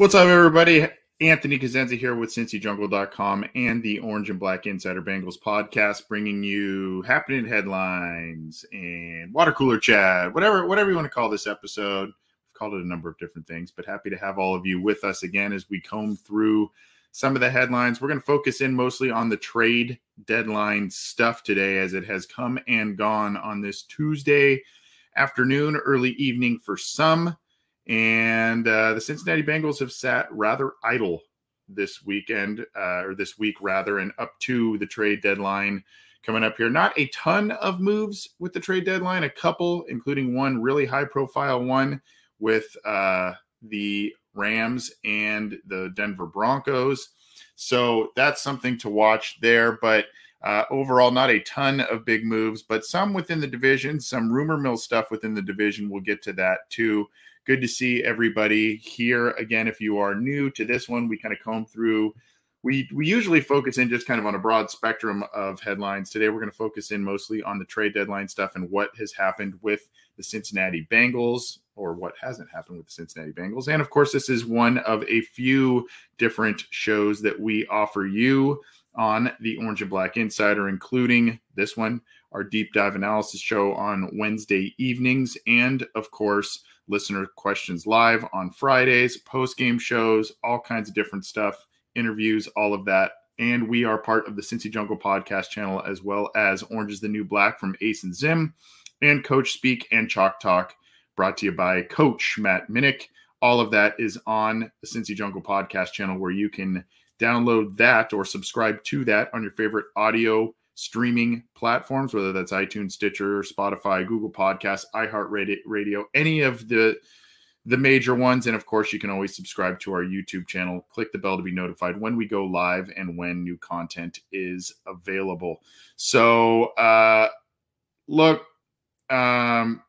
What's up, everybody? Anthony Cosenza here with CincyJungle.com and the Orange and Black Insider Bengals podcast, bringing you happening headlines and water cooler chat, whatever whatever you want to call this episode. I've called it a number of different things, but happy to have all of you with us again as we comb through some of the headlines. We're going to focus in mostly on the trade deadline stuff today, as it has come and gone on this Tuesday afternoon, early evening for some. And uh, the Cincinnati Bengals have sat rather idle this weekend, uh, or this week rather, and up to the trade deadline coming up here. Not a ton of moves with the trade deadline, a couple, including one really high profile one with uh, the Rams and the Denver Broncos. So that's something to watch there. But uh, overall, not a ton of big moves, but some within the division, some rumor mill stuff within the division. We'll get to that too. Good to see everybody here again. If you are new to this one, we kind of comb through. We we usually focus in just kind of on a broad spectrum of headlines. Today, we're going to focus in mostly on the trade deadline stuff and what has happened with the Cincinnati Bengals or what hasn't happened with the Cincinnati Bengals. And of course, this is one of a few different shows that we offer you on the Orange and Black Insider, including this one, our deep dive analysis show on Wednesday evenings, and of course, listener questions live on Fridays, post game shows, all kinds of different stuff, interviews, all of that. And we are part of the Cincy Jungle podcast channel, as well as Orange is the New Black from Ace and Zim, and Coach Speak and Chalk Talk, brought to you by Coach Matt Minnick. All of that is on the Cincy Jungle podcast channel, where you can download that or subscribe to that on your favorite audio streaming platforms, whether that's iTunes, Stitcher, Spotify, Google Podcasts, iHeartRadio, any of the the major ones. And of course, you can always subscribe to our YouTube channel. Click the bell to be notified when we go live and when new content is available. So, uh, look, um,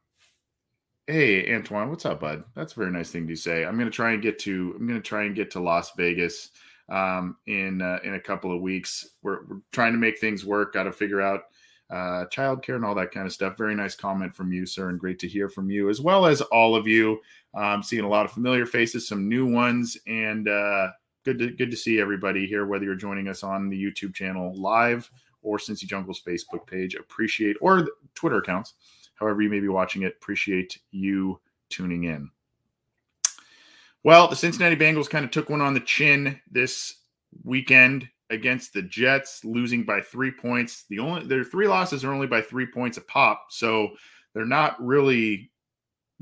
hey Antoine, what's up, bud? That's a very nice thing to say. I'm gonna try and get to. I'm gonna try and get to Las Vegas um, in uh, in a couple of weeks. We're, we're trying to make things work. Got to figure out uh, childcare and all that kind of stuff. Very nice comment from you, sir, and great to hear from you as well as all of you. Um, seeing a lot of familiar faces, some new ones, and uh, good to good to see everybody here. Whether you're joining us on the YouTube channel live or Cincy Jungle's Facebook page, appreciate or Twitter accounts, however you may be watching it. Appreciate you tuning in. Well, the Cincinnati Bengals kind of took one on the chin this weekend against the Jets, losing by three points. The only their three losses are only by three points a pop, so they're not really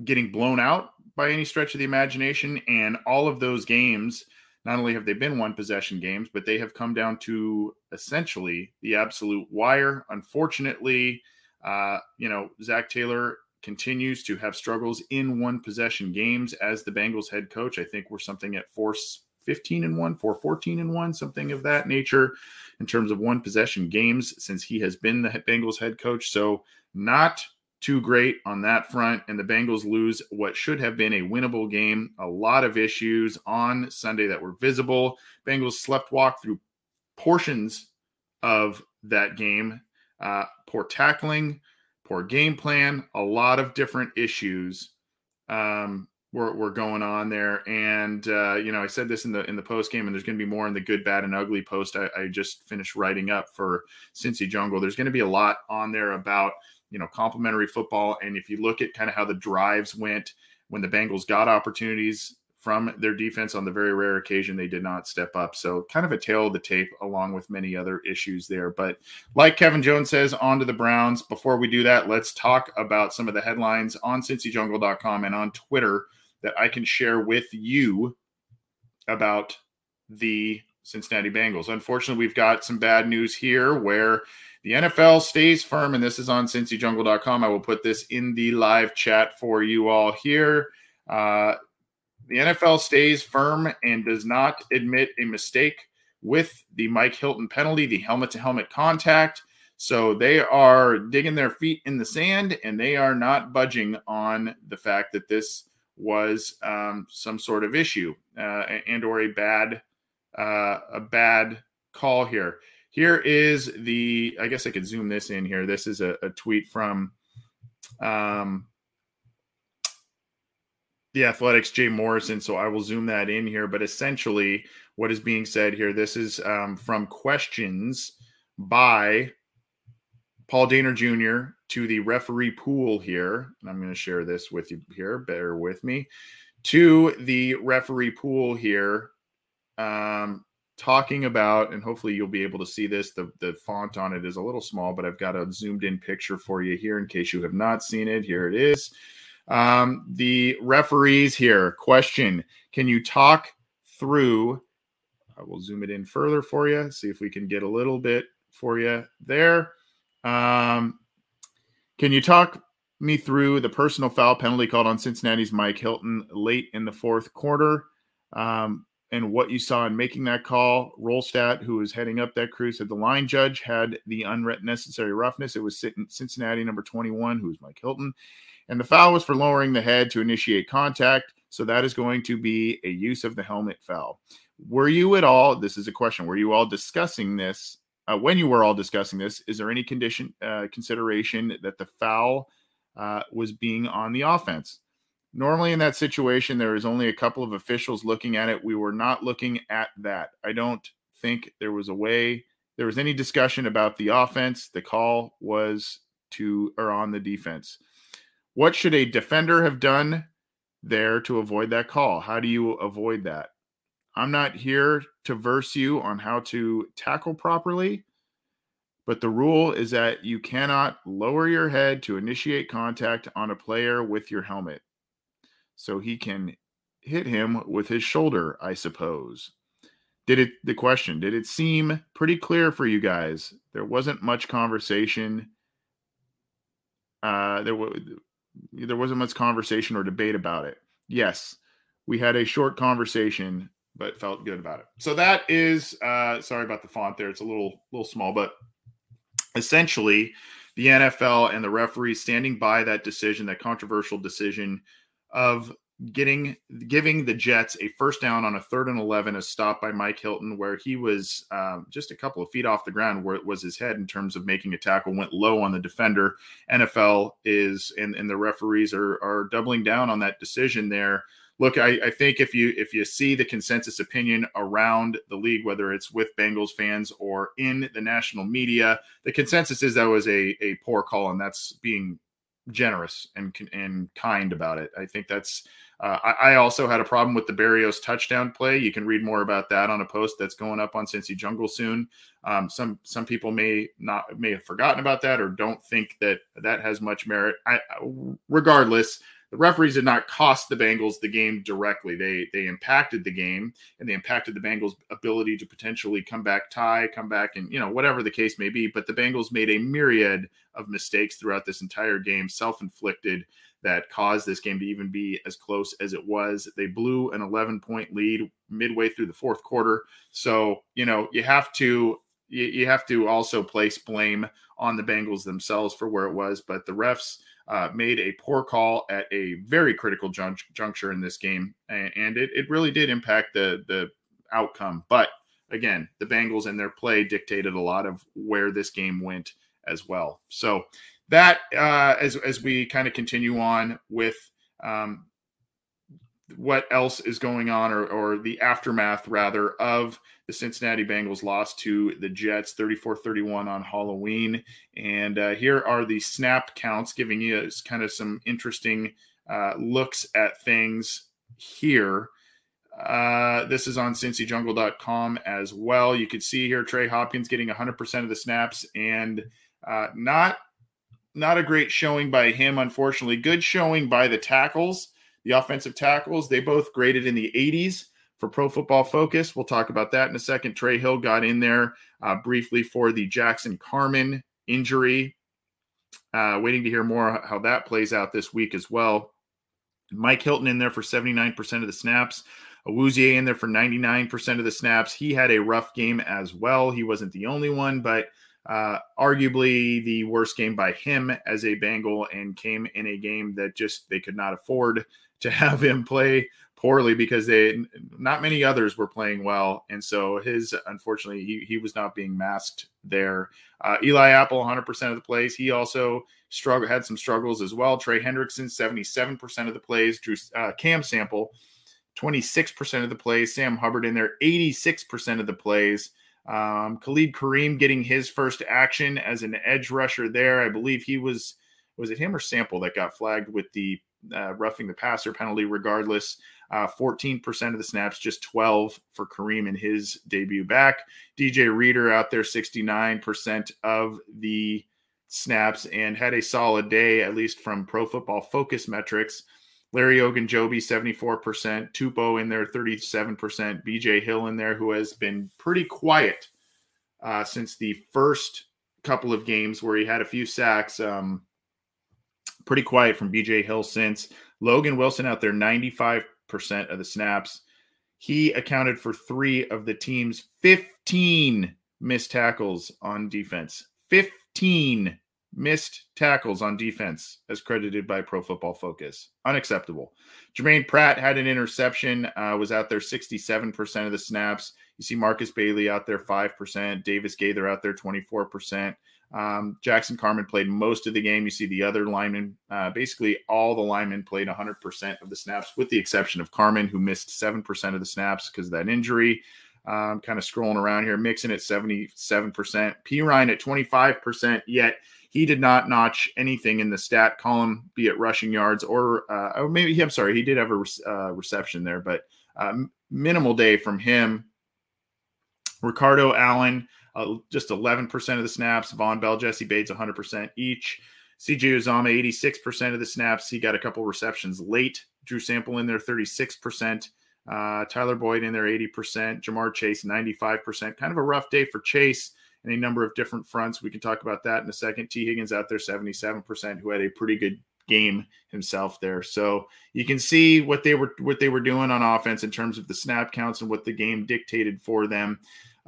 getting blown out by any stretch of the imagination. And all of those games, not only have they been one possession games, but they have come down to essentially the absolute wire. Unfortunately, uh, you know, Zac Taylor continues to have struggles in one possession games as the Bengals head coach. I think we're something at 4 15 and 1, 4 14 and 1, something of that nature in terms of one possession games since he has been the Bengals head coach. So, not too great on that front. And the Bengals lose what should have been a winnable game. A lot of issues on Sunday that were visible. Bengals slept walk through portions of that game. Uh, poor tackling, poor game plan, a lot of different issues um, were, were going on there. And uh, you know, I said this in the in the post game, and there's going to be more in the good, bad, and ugly post. I, I just finished writing up for Cincy Jungle. There's going to be a lot on there about you know complementary football, and if you look at kind of how the drives went when the Bengals got opportunities from their defense on the very rare occasion they did not step up. So, kind of a tail of the tape, along with many other issues there. But, like Kevin Jones says, on to the Browns. Before we do that, let's talk about some of the headlines on cincyjungle.com and on Twitter that I can share with you about the Cincinnati Bengals. Unfortunately, we've got some bad news here where the NFL stays firm, and this is on cincyjungle.com. I will put this in the live chat for you all here. Uh, the NFL stays firm and does not admit a mistake with the Mike Hilton penalty, the helmet to helmet contact. So they are digging their feet in the sand and they are not budging on the fact that this was um, some sort of issue uh, and or a bad uh, a bad call here. Here is the I guess I could zoom this in here. This is a, a tweet from um, the Athletic's, Jay Morrison. So I will zoom that in here. But essentially, what is being said here, this is um, from questions by Paul Dehner Jr. to the referee pool here. And I'm going to share this with you here. Bear with me. To the referee pool here, um, talking about, and hopefully you'll be able to see this. The, the font on it is a little small, but I've got a zoomed in picture for you here in case you have not seen it. Here it is. Um, the referees here question Can you talk through? I will zoom it in further for you, see if we can get a little bit for you there. Um, can you talk me through the personal foul penalty called on Cincinnati's Mike Hilton late in the fourth quarter? Um, and what you saw in making that call. Wrolstad, who was heading up that crew, said the line judge had the unnecessary roughness. It was Cincinnati number 21, who was Mike Hilton. And the foul was for lowering the head to initiate contact. So that is going to be a use of the helmet foul. Were you at all, this is a question, were you all discussing this? Uh, when you were all discussing this, is there any condition uh, consideration that the foul uh, was being on the offense? Normally, in that situation, there is only a couple of officials looking at it. We were not looking at that. I don't think there was a way there was any discussion about the offense. The call was to or on the defense. What should a defender have done there to avoid that call? How do you avoid that? I'm not here to verse you on how to tackle properly, but the rule is that you cannot lower your head to initiate contact on a player with your helmet. So he can hit him with his shoulder, I suppose. Did it the question, did it seem pretty clear for you guys? There wasn't much conversation. Uh there was there wasn't much conversation or debate about it. Yes, we had a short conversation, but felt good about it. So that is uh, sorry about the font there. It's a little little small, but essentially the NFL and the referees standing by that decision, that controversial decision of getting giving the Jets a first down on a third and eleven, a stop by Mike Hilton, where he was um, just a couple of feet off the ground, where it was his head in terms of making a tackle, went low on the defender. NFL is and, and the referees are are doubling down on that decision there. Look, I, I think if you if you see the consensus opinion around the league, whether it's with Bengals fans or in the national media, the consensus is that was a a poor call, and that's being generous and and kind about it. I think that's uh, I, I, also had a problem with the Berrios touchdown play. You can read more about that on a post that's going up on Cincy Jungle soon. Um, some some people may not may have forgotten about that or don't think that that has much merit. I, regardless, the referees did not cost the Bengals the game directly. They they impacted the game and they impacted the Bengals' ability to potentially come back tie, come back and you know whatever the case may be. But the Bengals made a myriad of mistakes throughout this entire game, self-inflicted that caused this game to even be as close as it was. They blew an 11 point lead midway through the fourth quarter. So, you know, you have to you have to also place blame on the Bengals themselves for where it was, but the refs uh, made a poor call at a very critical juncture in this game, and, and it, it really did impact the the outcome. But again, the Bengals and their play dictated a lot of where this game went as well. So that uh, as as we kind of continue on with um, what else is going on or, or the aftermath rather of the Cincinnati Bengals loss to the Jets 34-31 on Halloween. And uh, here are the snap counts giving you kind of some interesting uh, looks at things here. Uh, this is on cincyjungle.com as well. You can see here Trey Hopkins getting 100% of the snaps and uh, not not a great showing by him unfortunately. Good showing by the tackles the offensive tackles, they both graded in the 80s for Pro Football Focus. We'll talk about that in a second. Trey Hill got in there uh, briefly for the Jackson Carman injury. Uh, waiting to hear more how that plays out this week as well. Mike Hilton in there for 79% of the snaps. Awuzie in there for 99% of the snaps. He had a rough game as well. He wasn't the only one, but uh, arguably the worst game by him as a Bengal and came in a game that just they could not afford to have him play poorly because they not many others were playing well. And so his unfortunately he, he was not being masked there. Uh, eli apple 100% of the plays. He also struggled had some struggles as well. Trey hendrickson 77% of the plays. Drew uh, cam sample 26% of the plays. Sam hubbard in there 86% of the plays. Um, khalid kareem getting his first action as an edge rusher there. I believe he was was it him or sample that got flagged with the uh, roughing the passer penalty regardless. Uh, 14% of the snaps, just 12 for Kareem in his debut back. DJ Reader out there, 69% of the snaps and had a solid day, at least from Pro Football Focus metrics. Larry Ogunjobi, 74%. Tupou in there, 37%. BJ Hill in there, who has been pretty quiet uh, since the first couple of games where he had a few sacks. Um, pretty quiet from BJ Hill since. Logan Wilson out there, 95% of the snaps. He accounted for three of the team's 15 missed tackles on defense. 15 missed tackles on defense, as credited by Pro Football Focus. Unacceptable. Germaine Pratt had an interception, uh, was out there 67% of the snaps. You see Markus Bailey out there 5%, Davis Gaither out there 24%. Um, Jackson Carman played most of the game. You see the other linemen, uh, basically all the linemen played 100% of the snaps, with the exception of Carman, who missed 7% of the snaps because of that injury. Um, kind of scrolling around here, Mixon at 77%, Perine at 25%, yet he did not notch anything in the stat column, be it rushing yards or, uh, or maybe, I'm sorry, he did have a uh, reception there, but um, minimal day from him. Ricardo Allen, uh, just 11% of the snaps. Vonn Bell, Jessie Bates, 100% each. CJ Uzomah, 86% of the snaps. He got a couple receptions late. Drew Sample in there, 36%. Uh, Tyler Boyd in there, 80%. Ja'Marr Chase, 95%. Kind of a rough day for Chase in a number of different fronts. We can talk about that in a second. Tee Higgins out there, 77%, who had a pretty good game himself there. So you can see what they were what they were doing on offense in terms of the snap counts and what the game dictated for them.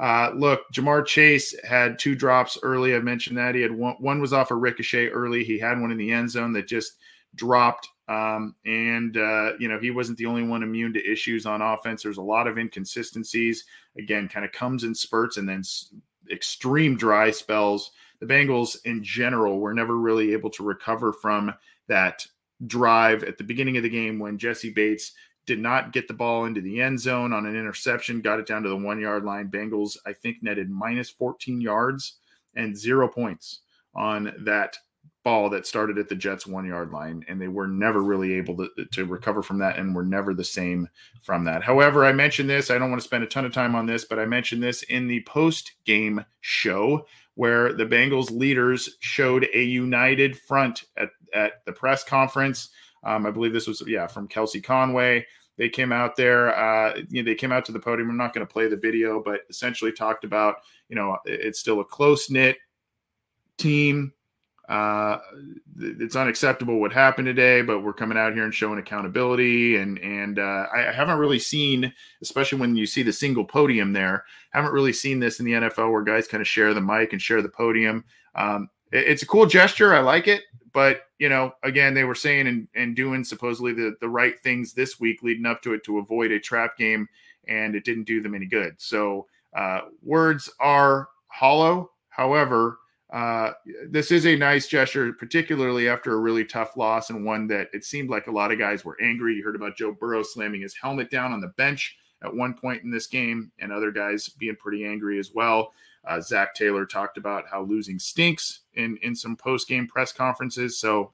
Uh, look, Ja'Marr Chase had two drops early. I mentioned that he had one. One was off a ricochet early. He had one in the end zone that just dropped. Um, and uh, you know he wasn't the only one immune to issues on offense. There's a lot of inconsistencies. Again, kind of comes in spurts and then s- extreme dry spells. The Bengals in general were never really able to recover from that drive at the beginning of the game when Jessie Bates did not get the ball into the end zone on an interception, got it down to the one yard line. Bengals, I think, netted minus 14 yards and zero points on that ball that started at the Jets one yard line. And they were never really able to, to recover from that and were never the same from that. However, I mentioned this, I don't want to spend a ton of time on this, but I mentioned this in the post game show where the Bengals leaders showed a united front at, at the press conference Um, I believe this was yeah from Kelsey Conway. They came out there. Uh, you know, they came out to the podium. I'm not going to play the video, but essentially talked about you know it's still a close knit team. Uh, it's unacceptable what happened today, but we're coming out here and showing accountability. And and uh, I haven't really seen, especially when you see the single podium there, haven't really seen this in the NFL where guys kind of share the mic and share the podium. Um, it's a cool gesture. I like it, but you know, again, they were saying and, and doing supposedly the the right things this week leading up to it to avoid a trap game, and it didn't do them any good. So uh, words are hollow. However, uh, this is a nice gesture, particularly after a really tough loss and one that it seemed like a lot of guys were angry. You heard about Joe Burrow slamming his helmet down on the bench at one point in this game, and other guys being pretty angry as well. Uh, Zac Taylor talked about how losing stinks in in some post game press conferences. So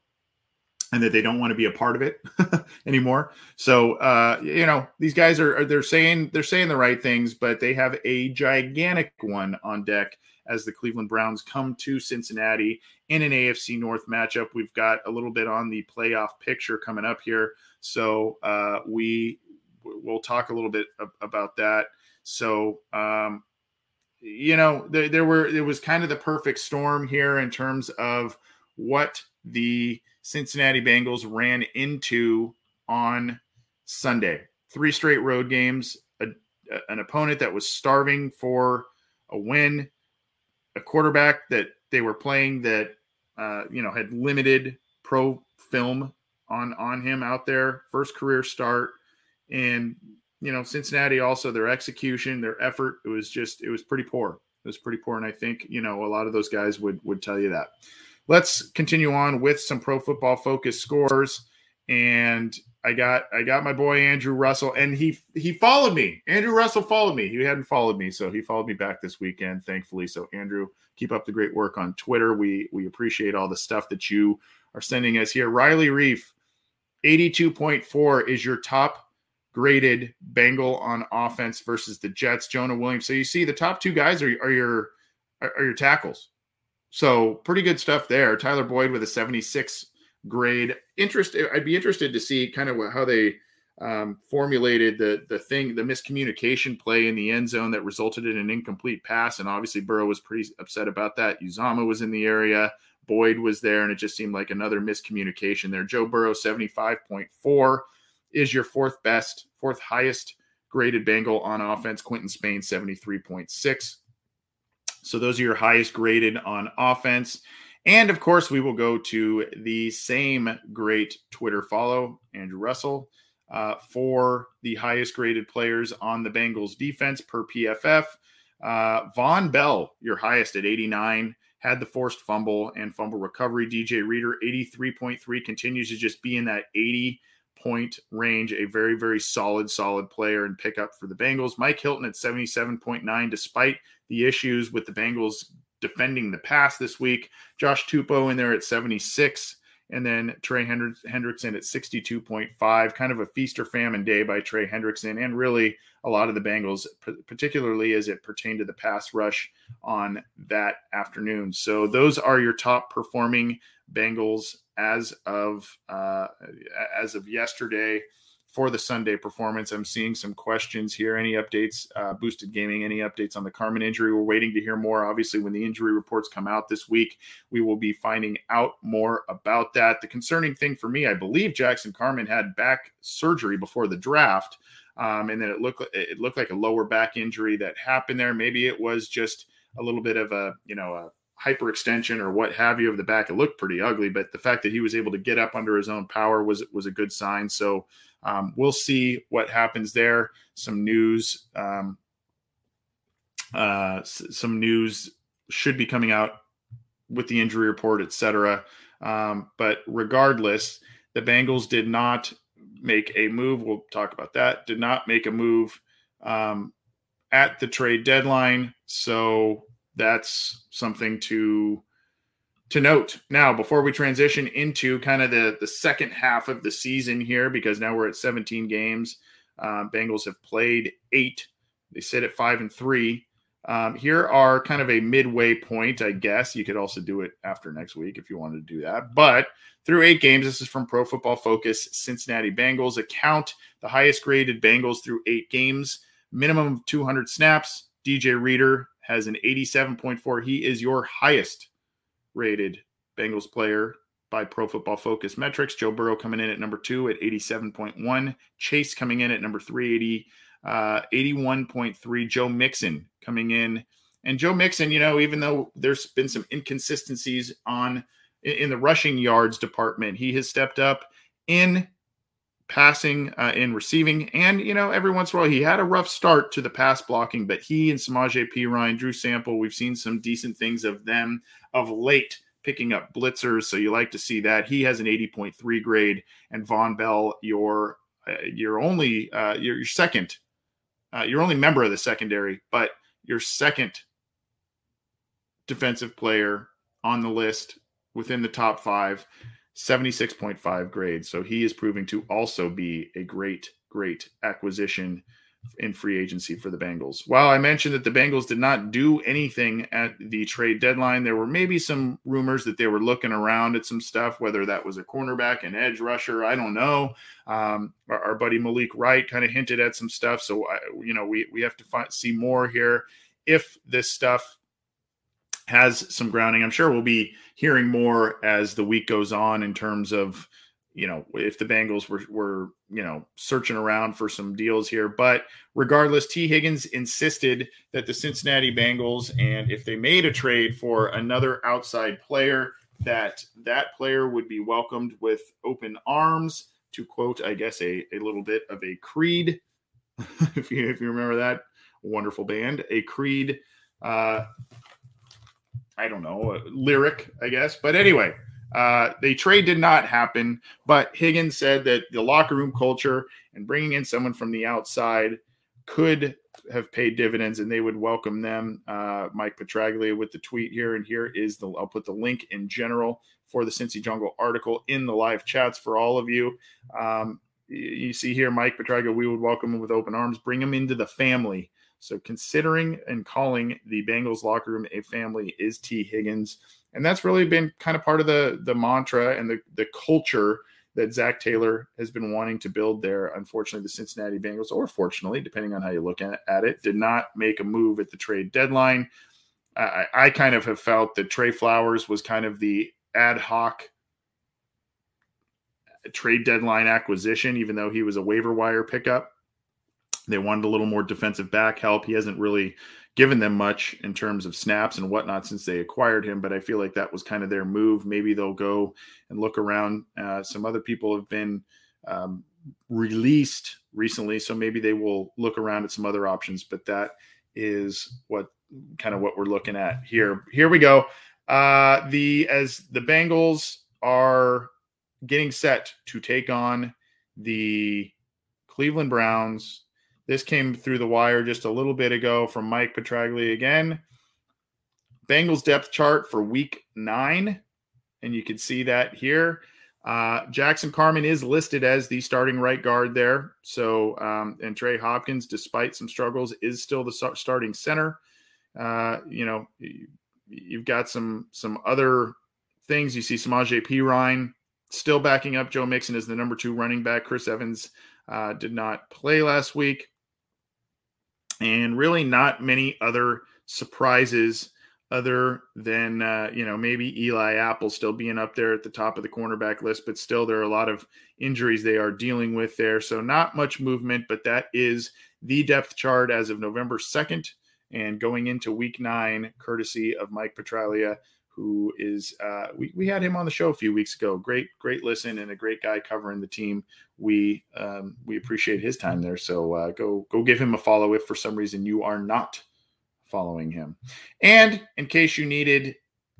and that they don't want to be a part of it anymore. So uh, you know these guys are, are, they're saying they're saying the right things, but they have a gigantic one on deck as the Cleveland Browns come to Cincinnati in an AFC North matchup. We've got a little bit on the playoff picture coming up here, so uh, we we'll talk a little bit about that. So um, you know there, there were it was kind of the perfect storm here in terms of what the Cincinnati Bengals ran into on Sunday. Three straight road games, a, an opponent that was starving for a win, a quarterback that they were playing that uh, you know had limited pro film on on him out there, first career start, and you know Cincinnati also their execution, their effort, it was just it was pretty poor. It was pretty poor, and I think you know a lot of those guys would would tell you that let's continue on with some pro football focus scores. And I got I got my boy Andrew Russell, and he he followed me. Andrew Russell followed me. He hadn't followed me, so he followed me back this weekend, thankfully. So Andrew, keep up the great work on Twitter. We we appreciate all the stuff that you are sending us here. Riley Reiff, 82.4 is your top graded Bengal on offense versus the Jets. Jonah Williams. So you see the top two guys are, are your are your tackles. So pretty good stuff there. Tyler Boyd with a 76 grade. Interest. I'd be interested to see kind of how they um, formulated the the thing, the miscommunication play in the end zone that resulted in an incomplete pass. And obviously Burrow was pretty upset about that. Uzomah was in the area. Boyd was there, and it just seemed like another miscommunication there. Joe Burrow, 75.4 is your fourth best, fourth highest graded Bengal on offense. Quinton Spain, 73.6. So those are your highest graded on offense. And of course, we will go to the same great Twitter follow, Andrew Russell, uh, for the highest graded players on the Bengals defense per PFF. Uh, Vonn Bell, your highest at 89, had the forced fumble and fumble recovery. DJ Reader, 83.3, continues to just be in that 80 point range. A very, very solid, solid player and pickup for the Bengals. Mike Hilton at 77.9, despite the issues with the Bengals defending the pass this week. Josh Tupou in there at 76. And then Trey Hendrickson at 62.5, kind of a feast or famine day by Trey Hendrickson, and really a lot of the Bengals, particularly as it pertained to the pass rush on that afternoon. So those are your top performing Bengals as of uh, as of yesterday for the Sunday performance. I'm seeing some questions here. Any updates, uh, Boosted Gaming, any updates on the Carman injury? We're waiting to hear more. Obviously, when the injury reports come out this week, we will be finding out more about that. The concerning thing for me, I believe Jackson Carman had back surgery before the draft. Um, and then it looked it looked like a lower back injury that happened there. Maybe it was just a little bit of a you know a hyperextension or what have you of the back. It looked pretty ugly, but the fact that he was able to get up under his own power was was a good sign. So um, we'll see what happens there. Some news, um, uh, s- some news should be coming out with the injury report, etc. Um, but regardless, the Bengals did not make a move. We'll talk about that. Did not make a move um, at the trade deadline, so that's something to to note. Now, before we transition into kind of the the second half of the season here, because now we're at 17 games, uh, Bengals have played eight. They sit at five and three. Um, here are kind of a midway point, I guess. You could also do it after next week if you wanted to do that. But through eight games, this is from Pro Football Focus Cincinnati Bengals account, the highest graded Bengals through eight games, minimum of 200 snaps. DJ Reader has an 87.4. He is your highest rated Bengals player by Pro Football Focus metrics. Joe Burrow coming in at number two at 87.1. Chase coming in at number 380 uh, 81.3. Joe Mixon coming in. And Joe Mixon, you know, even though there's been some inconsistencies on in the rushing yards department, he has stepped up in passing, uh, in receiving, and you know, every once in a while he had a rough start to the pass blocking, but he and Samaje Ryan, Drew Sample, we've seen some decent things of them of late picking up blitzers, so you like to see that. He has an 80.3 grade, and Vonn Bell, your uh, your only uh, your, your second uh, you're only member of the secondary, but your second defensive player on the list within the top five, 76.5 grade. So he is proving to also be a great, great acquisition in free agency for the Bengals. While I mentioned that the Bengals did not do anything at the trade deadline, there were maybe some rumors that they were looking around at some stuff, whether that was a cornerback, an edge rusher, I don't know. Um, our, our, buddy Malik Wright kind of hinted at some stuff, so I, you know we we have to find, see more here. If this stuff has some grounding, I'm sure we'll be hearing more as the week goes on in terms of you know, if the Bengals were were you know searching around for some deals here. But regardless, Tee Higgins insisted that the Cincinnati Bengals, and if they made a trade for another outside player, that that player would be welcomed with open arms. To quote, I guess a a little bit of a Creed, if you if you remember that wonderful band, a Creed. Uh, I don't know, lyric, I guess. But anyway, uh, the trade did not happen, but Higgins said that the locker room culture and bringing in someone from the outside could have paid dividends and they would welcome them. Uh, Mike Petraglia with the tweet here, and here is the I'll put the link in general for the Cincy Jungle article in the live chats for all of you. Um, you see here, Mike Petraglia, we would welcome him with open arms, bring him into the family. So considering and calling the Bengals locker room a family is Tee Higgins and that's really been kind of part of the the mantra and the the culture that Zac Taylor has been wanting to build there. Unfortunately, the Cincinnati Bengals, or fortunately, depending on how you look at, it, did not make a move at the trade deadline. I, I kind of have felt that Tre Flowers was kind of the ad hoc trade deadline acquisition, even though he was a waiver wire pickup. They wanted a little more defensive back help. He hasn't really given them much in terms of snaps and whatnot since they acquired him, but I feel like that was kind of their move. Maybe they'll go and look around. Uh, some other people have been um, released recently, so maybe they will look around at some other options. But that is what kind of what we're looking at here. Here we go. Uh, the as the Bengals are getting set to take on the Cleveland Browns this came through the wire just a little bit ago from Mike Petraglia again. Bengals depth chart for week nine. And you can see that here. Uh, Jackson Carman is listed as the starting right guard there. So, um, and Trey Hopkins, despite some struggles, is still the starting center. Uh, you know, you've got some some other things. You see Samaje Perine still backing up Joe Mixon as the number two running back. Chris Evans uh, did not play last week and really not many other surprises other than uh, you know maybe Eli Apple still being up there at the top of the cornerback list, but still there are a lot of injuries they are dealing with there. So not much movement, but that is the depth chart as of November second and going into Week Nine, courtesy of Mike Petraglia, who is uh, we we had him on the show a few weeks ago. Great great listen and a great guy covering the team we um, we appreciate his time there. So uh, go go give him a follow if for some reason you are not following him. And in case you needed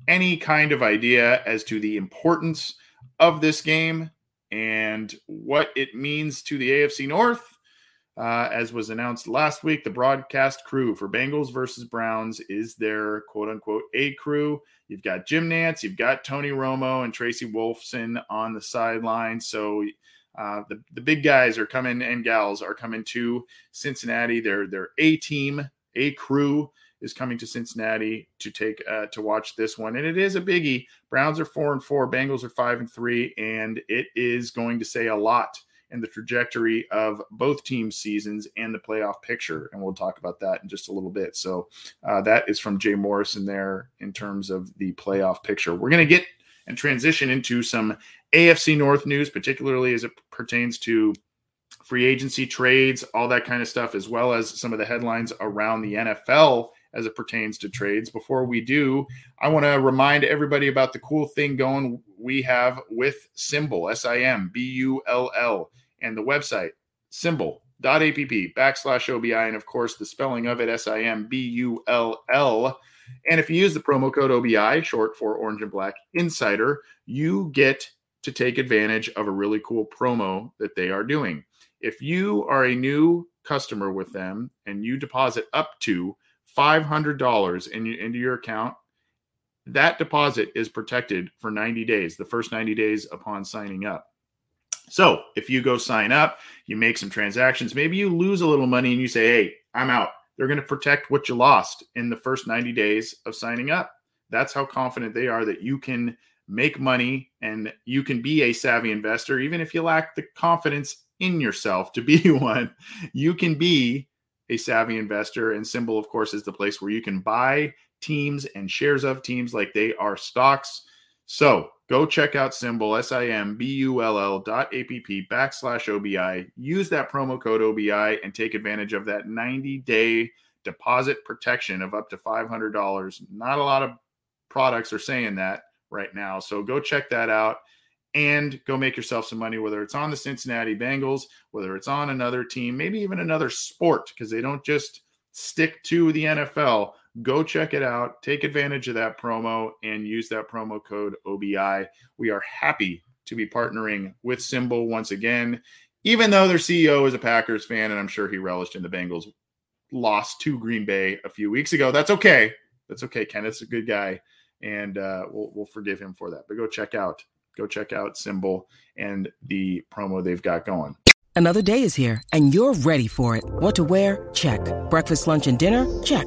any kind of idea as to the importance of this game and what it means to the AFC North, uh, as was announced last week, the broadcast crew for Bengals versus Browns is their quote unquote A crew. You've got Jim Nantz, you've got Tony Romo and Tracy Wolfson on the sideline. So uh, the, the big guys are coming and gals are coming to Cincinnati. They're, they're A team, A crew. is coming to Cincinnati to take uh, to watch this one, and it is a biggie. Browns are four and four, Bengals are five and three, and it is going to say a lot in the trajectory of both teams' seasons and the playoff picture. And we'll talk about that in just a little bit. So uh, that is from Jay Morrison there in terms of the playoff picture. We're going to get and transition into some AFC North news, particularly as it pertains to free agency trades, all that kind of stuff, as well as some of the headlines around the NFL as it pertains to trades. Before we do, I want to remind everybody about the cool thing going we have with Simbull, S I M B U L L, and the website simbull.app backslash OBI. And of course, the spelling of it, S I M B U L L. And if you use the promo code OBI, short for Orange and Black Insider, you get to take advantage of a really cool promo that they are doing. If you are a new customer with them and you deposit up to $500 in, into your account, that deposit is protected for 90 days, the first 90 days upon signing up. So if you go sign up, you make some transactions, maybe you lose a little money and you say, hey, I'm out. They're going to protect what you lost in the first 90 days of signing up. That's how confident they are that you can make money and you can be a savvy investor, even if you lack the confidence in yourself to be one. You can be a savvy investor. And Simbull, of course, is the place where you can buy teams and shares of teams like they are stocks. So go check out simbull S I M B U L L dot app backslash OBI. Use that promo code OBI and take advantage of that 90 day deposit protection of up to $500. Not a lot of products are saying that right now. So go check that out and go make yourself some money, whether it's on the Cincinnati Bengals, whether it's on another team, maybe even another sport, because they don't just stick to the NFL. Go check it out, take advantage of that promo, and use that promo code OBI. We are happy to be partnering with Simbull once again, even though their CEO is a Packers fan, and I'm sure he relished in the Bengals lost to Green Bay a few weeks ago. That's okay. That's okay. Kenneth's a good guy, and uh, we'll, we'll forgive him for that. But go check out go check out Simbull and the promo they've got going. Another day is here, and you're ready for it. What to wear? Check. Breakfast, lunch, and dinner? Check.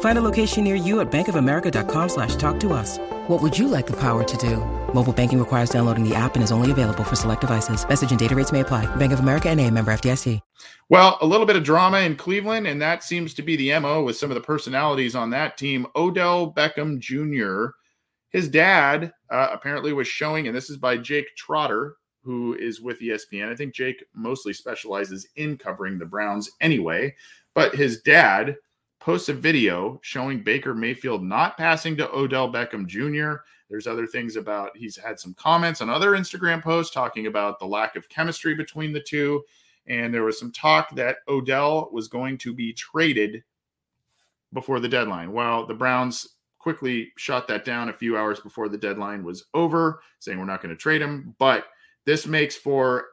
Find a location near you at bankofamerica.com slash talk to us. What would you like the power to do? Mobile banking requires downloading the app and is only available for select devices. Message and data rates may apply. Bank of America and a member FDIC. Well, a little bit of drama in Cleveland, and that seems to be the MO with some of the personalities on that team. Odell Beckham Jr., his dad uh, apparently was showing, and this is by Jake Trotter, who is with ESPN. I think Jake mostly specializes in covering the Browns anyway, but his dad – posts a video showing Baker Mayfield not passing to Odell Beckham Jr. There's other things about he's had some comments on other Instagram posts talking about the lack of chemistry between the two. And there was some talk that Odell was going to be traded before the deadline. Well, the Browns quickly shot that down a few hours before the deadline was over, saying we're not going to trade him. But this makes for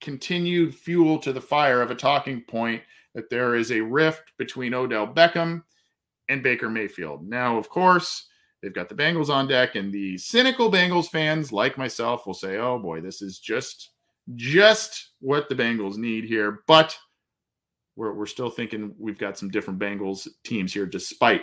continued fuel to the fire of a talking point that there is a rift between Odell Beckham and Baker Mayfield. Now, of course, they've got the Bengals on deck, and the cynical Bengals fans, like myself, will say, "Oh boy, this is just just what the Bengals need here." But we're we're still thinking we've got some different Bengals teams here, despite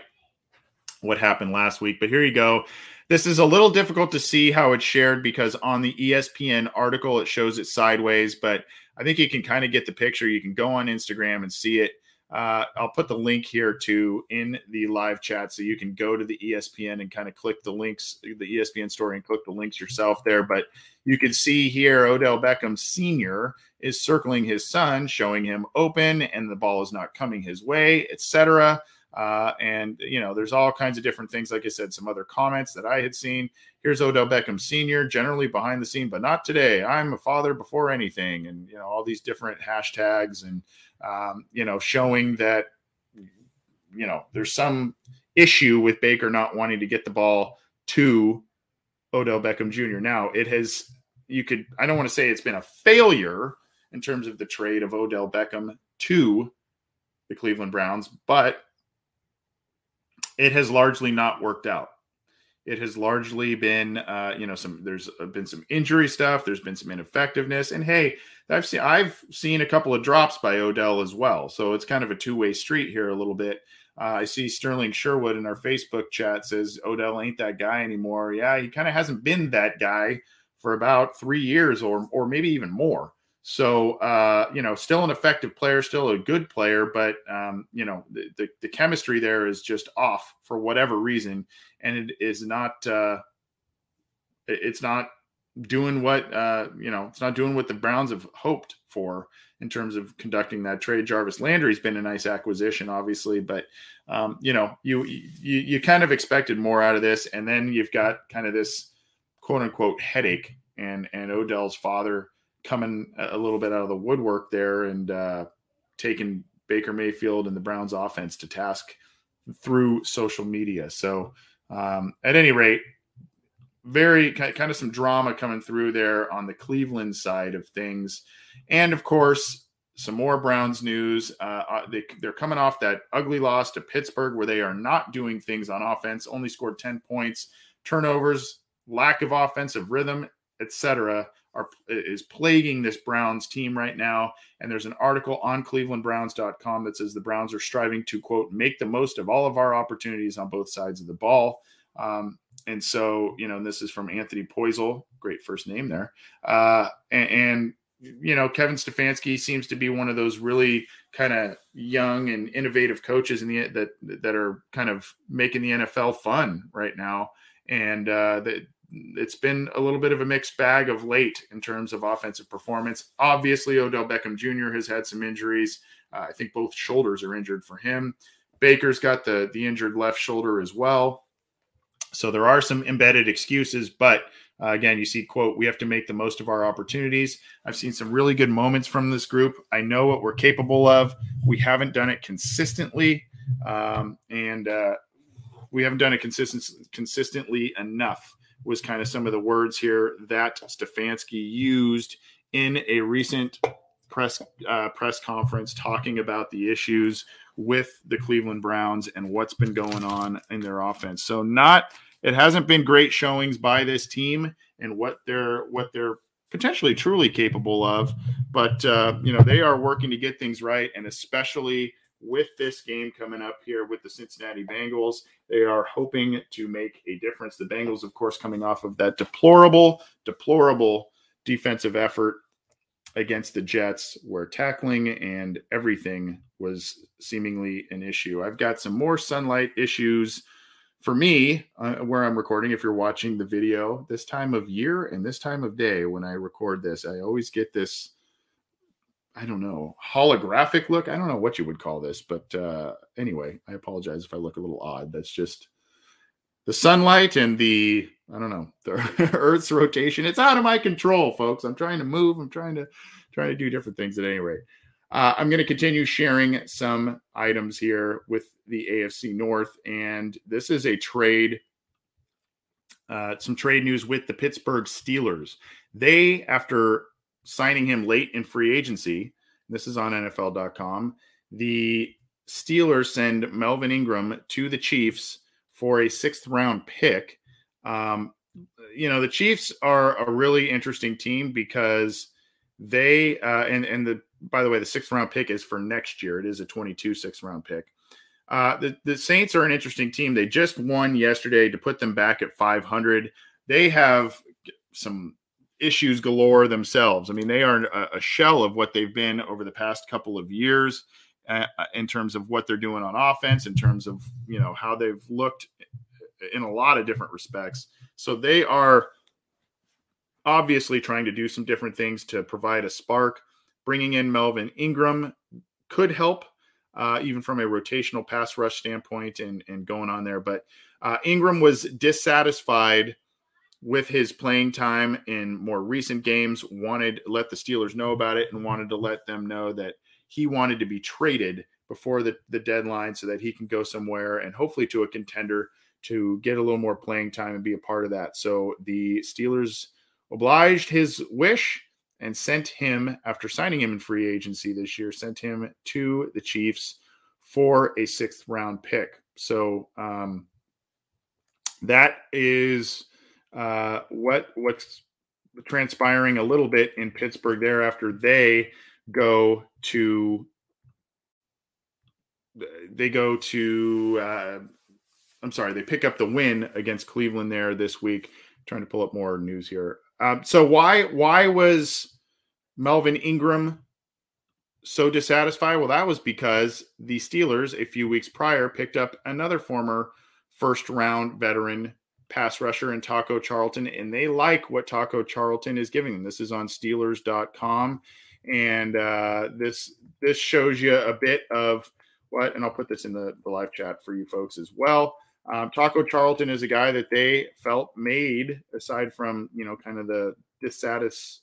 what happened last week. But here you go. This is a little difficult to see how it's shared because on the ESPN article it shows it sideways, but I think you can kind of get the picture. You can go on Instagram and see it. Uh, I'll put the link here to in the live chat so you can go to the ESPN and kind of click the links, the ESPN story, and click the links yourself there. But you can see here Odell Beckham Sr. is circling his son, showing him open, and the ball is not coming his way, etc. Uh, and you know, there's all kinds of different things. Like I said, some other comments that I had seen. Here's Odell Beckham Sr. generally behind the scene, but not today. I'm a father before anything, and you know all these different hashtags and um, you know showing that you know there's some issue with Baker not wanting to get the ball to Odell Beckham Jr. Now it has you could I don't want to say it's been a failure in terms of the trade of Odell Beckham to the Cleveland Browns, but it has largely not worked out. It has largely been, uh, you know, some there's been some injury stuff. There's been some ineffectiveness, and hey, I've seen I've seen a couple of drops by Odell as well. So it's kind of a two way street here a little bit. Uh, I see Sterling Sherwood in our Facebook chat says Odell ain't that guy anymore. Yeah, he kind of hasn't been that guy for about three years or or maybe even more. So uh, you know, still an effective player, still a good player, but um, you know, the, the, the chemistry there is just off for whatever reason, and it is not uh, it's not doing what uh, you know, it's not doing what the Browns have hoped for in terms of conducting that trade. Jarvis Landry's been a nice acquisition, obviously, but um, you know, you, you you kind of expected more out of this, and then you've got kind of this quote unquote headache, and and Odell's father coming a little bit out of the woodwork there and uh, taking Baker Mayfield and the Browns offense to task through social media. So, um, at any rate, very kind of some drama coming through there on the Cleveland side of things. And of course, some more Browns news. Uh, uh they, they're coming off that ugly loss to Pittsburgh where they are not doing things on offense, only scored 10 points, turnovers, lack of offensive rhythm, etc are is plaguing this Browns team right now. And there's an article on clevelandbrowns.com that says the Browns are striving to quote make the most of all of our opportunities on both sides of the ball. Um, and so, you know, and this is from Anthony Poisal, great first name there. Uh, and, and you know, Kevin Stefanski seems to be one of those really kind of young and innovative coaches in the that that are kind of making the NFL fun right now. And uh, that it's been a little bit of a mixed bag of late in terms of offensive performance. Obviously, Odell Beckham Jr. has had some injuries. Uh, I think both shoulders are injured for him. Baker's got the the injured left shoulder as well. So there are some embedded excuses, but uh, again, you see, quote, we have to make the most of our opportunities. I've seen some really good moments from this group. I know what we're capable of. We haven't done it consistently, um, and uh, we haven't done it consistent, consistently enough was kind of some of the words here that Stefanski used in a recent press uh, press conference talking about the issues with the Cleveland Browns and what's been going on in their offense. So not it hasn't been great showings by this team and what they're what they're potentially truly capable of, but uh, you know they are working to get things right and especially with this game coming up here with the Cincinnati Bengals. They are hoping to make a difference. The Bengals, of course, coming off of that deplorable, deplorable defensive effort against the Jets, where tackling and everything was seemingly an issue. I've got some more sunlight issues for me uh, where I'm recording. If you're watching the video this time of year and this time of day when I record this, I always get this I don't know, holographic look. I don't know what you would call this, but uh, anyway, I apologize if I look a little odd. That's just the sunlight and the I don't know the Earth's rotation. It's out of my control, folks. I'm trying to move. I'm trying to trying to do different things at any rate. Uh, I'm going to continue sharing some items here with the AFC North, and this is a trade. Uh, some trade news with the Pittsburgh Steelers. They, after signing him late in free agency. This is on NFL.com. The Steelers send Melvin Ingram to the Chiefs for a sixth round pick. Um, you know, the Chiefs are a really interesting team because they uh, and and the by the way, the sixth round pick is for next year. It is a 22 sixth round pick. Uh, the, the Saints are an interesting team. They just won yesterday to put them back at 500. They have some issues galore themselves. I mean, they are a, shell of what they've been over the past couple of years uh, in terms of what they're doing on offense, in terms of you know how they've looked in a lot of different respects. So they are obviously trying to do some different things to provide a spark. Bringing in Melvin Ingram could help, uh, even from a rotational pass rush standpoint, and and going on there. But uh, Ingram was dissatisfied with his playing time in more recent games, wanted let the Steelers know about it and wanted to let them know that he wanted to be traded before the, the deadline so that he can go somewhere and hopefully to a contender to get a little more playing time and be a part of that. So the Steelers obliged his wish and sent him, after signing him in free agency this year, sent him to the Chiefs for a sixth round pick. So um, that is uh, what what's transpiring a little bit in Pittsburgh there after they go to they go to uh, I'm sorry they pick up the win against Cleveland there this week. I'm trying to pull up more news here. Um, so why why was Melvin Ingram so dissatisfied? Well, that was because the Steelers a few weeks prior picked up another former first round veteran pass rusher in Taco Charlton, and they like what Taco Charlton is giving them. This is on Steelers.com, and uh, this this shows you a bit of what, and I'll put this in the, the live chat for you folks as well. Um, Taco Charlton is a guy that they felt made, aside from you know kind of the dissatis,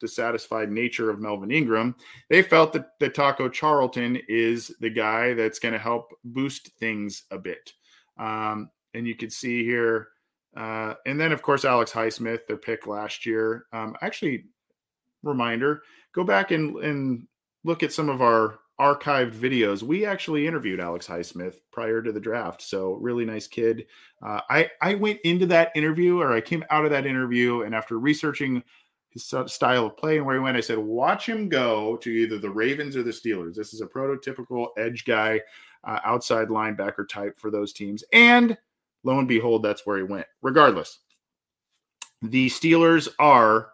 dissatisfied nature of Melvin Ingram, they felt that the Taco Charlton is the guy that's going to help boost things a bit. Um, and you can see here, uh, and then of course Alex Highsmith, their pick last year. Um, actually, reminder: go back and and look at some of our archived videos. We actually interviewed Alex Highsmith prior to the draft. So really nice kid. Uh, I I went into that interview, or I came out of that interview, and after researching his style of play and where he went, I said, watch him go to either the Ravens or the Steelers. This is a prototypical edge guy, uh, outside linebacker type for those teams. And lo and behold, that's where he went. Regardless, the Steelers are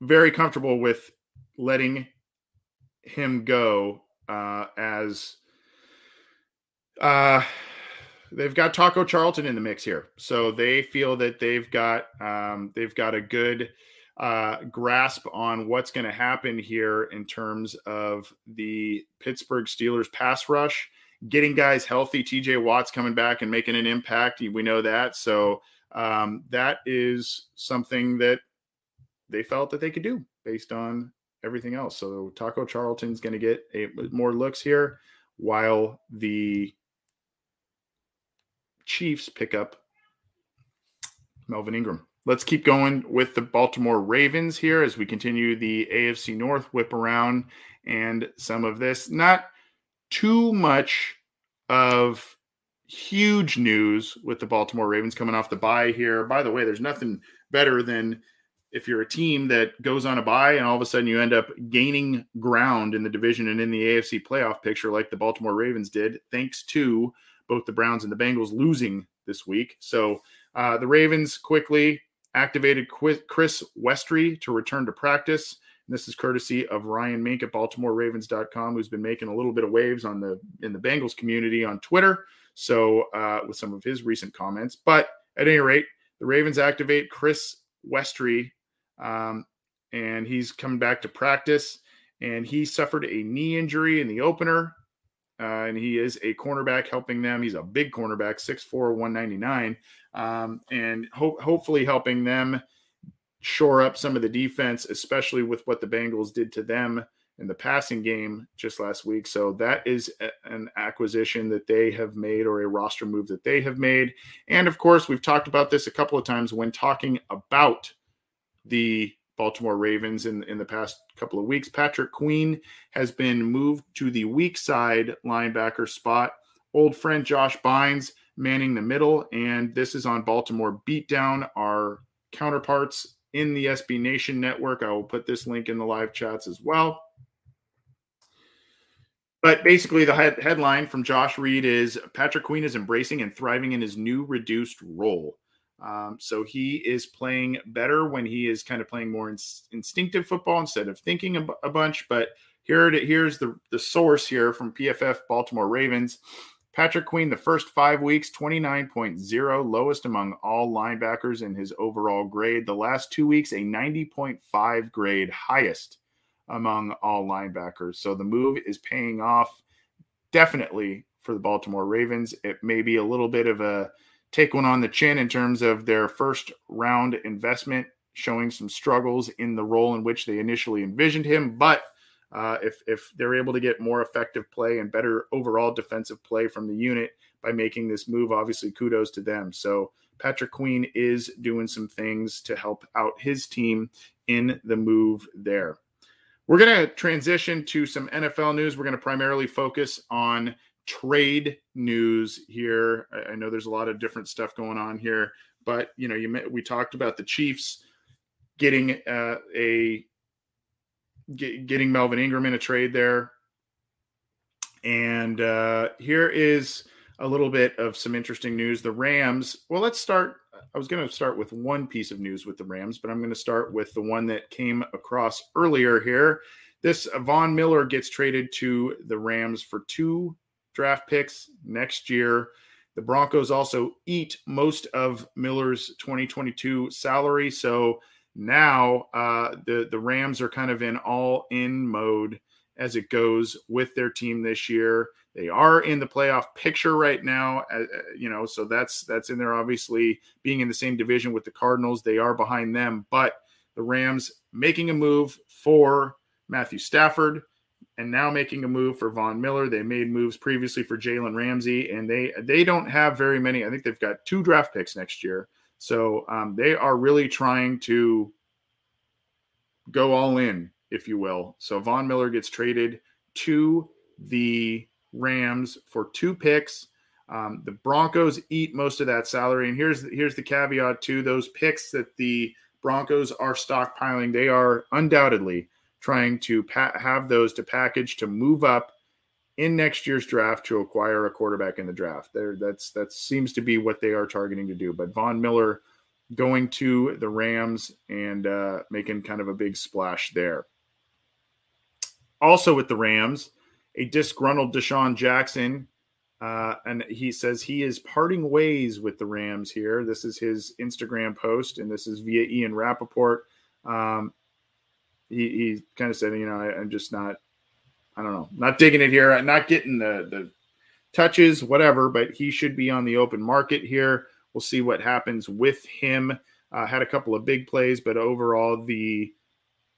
very comfortable with letting him go uh, as uh, they've got Taco Charlton in the mix here, so they feel that they've got um, they've got a good uh, grasp on what's going to happen here in terms of the Pittsburgh Steelers pass rush, getting guys healthy. TJ Watt's coming back and making an impact. We know that, so um, that is something that they felt that they could do based on everything else. So Taco Charlton's going to get a, more looks here while the Chiefs pick up Melvin Ingram. Let's keep going with the Baltimore Ravens here as we continue the AFC North whip around and some of this. Not too much of huge news with the Baltimore Ravens coming off the bye here. By the way, there's nothing better than if you're a team that goes on a bye and all of a sudden you end up gaining ground in the division and in the AFC playoff picture, like the Baltimore Ravens did, thanks to both the Browns and the Bengals losing this week. So uh, the Ravens quickly activated Chris Westry to return to practice. And this is courtesy of Ryan Mink at BaltimoreRavens.com, who's been making a little bit of waves on the in the Bengals community on Twitter. So uh, with some of his recent comments, but at any rate, the Ravens activate Chris Westry um, and he's coming back to practice. And he suffered a knee injury in the opener. Uh, and he is a cornerback helping them. He's a big cornerback, 6'4, 199, um, and ho- hopefully helping them shore up some of the defense, especially with what the Bengals did to them in the passing game just last week. So that is a- an acquisition that they have made or a roster move that they have made. And of course, we've talked about this a couple of times when talking about the Baltimore Ravens in, in the past couple of weeks. Patrick Queen has been moved to the weak side linebacker spot. Old friend Josh Bynes manning the middle. And this is on Baltimore Beatdown, our counterparts in the SB Nation network. I will put this link in the live chats as well. But basically, the head- headline from Josh Reed is Patrick Queen is embracing and thriving in his new reduced role. Um, so he is playing better when he is kind of playing more in, instinctive football instead of thinking a, a bunch. But here, here's the the source here from PFF Baltimore Ravens. Patrick Queen, the first five weeks, 29.0, lowest among all linebackers in his overall grade. The last two weeks, a 90.5 grade, highest among all linebackers. So the move is paying off definitely for the Baltimore Ravens. It may be a little bit of a take one on the chin in terms of their first round investment, showing some struggles in the role in which they initially envisioned him. But uh, if if they're able to get more effective play and better overall defensive play from the unit by making this move, obviously kudos to them. So Patrick Queen is doing some things to help out his team in the move there. We're going to transition to some NFL news. We're going to primarily focus on trade news here. I, I, know there's a lot of different stuff going on here, but you know, you we talked about the Chiefs getting uh, a get, getting Melvin Ingram in a trade there, and uh, here is a little bit of some interesting news. The Rams. Well, let's start. I was going to start with one piece of news with the Rams, but I'm going to start with the one that came across earlier here. This Von Miller gets traded to the Rams for two draft picks next year. The Broncos also eat most of Miller's 2022 salary. So now uh, the, the Rams are kind of in all in mode as it goes with their team this year. They are in the playoff picture right now, uh, uh you know, so that's that's in there. Obviously, being in the same division with the Cardinals, they are behind them. But the Rams making a move for Matthew Stafford and now making a move for Von Miller. They made moves previously for Jalen Ramsey, and they they don't have very many. I think they've got two draft picks next year, so um, they are really trying to go all in, if you will. So Von Miller gets traded to the Rams for two picks. Um, the Broncos eat most of that salary, and here's here's the caveat to those picks that the Broncos are stockpiling. They are undoubtedly trying to pa- have those to package to move up in next year's draft to acquire a quarterback in the draft. There, that's that seems to be what they are targeting to do. But Von Miller going to the Rams and uh, making kind of a big splash there. Also with the Rams, a disgruntled DeSean Jackson, uh, and he says he is parting ways with the Rams here. This is his Instagram post, and this is via Ian Rapoport. Um, he, he kind of said, you know, I, am just not, I don't know, not digging it here, not getting the the touches, whatever. But he should be on the open market here. We'll see what happens with him. Uh, had a couple of big plays, but overall the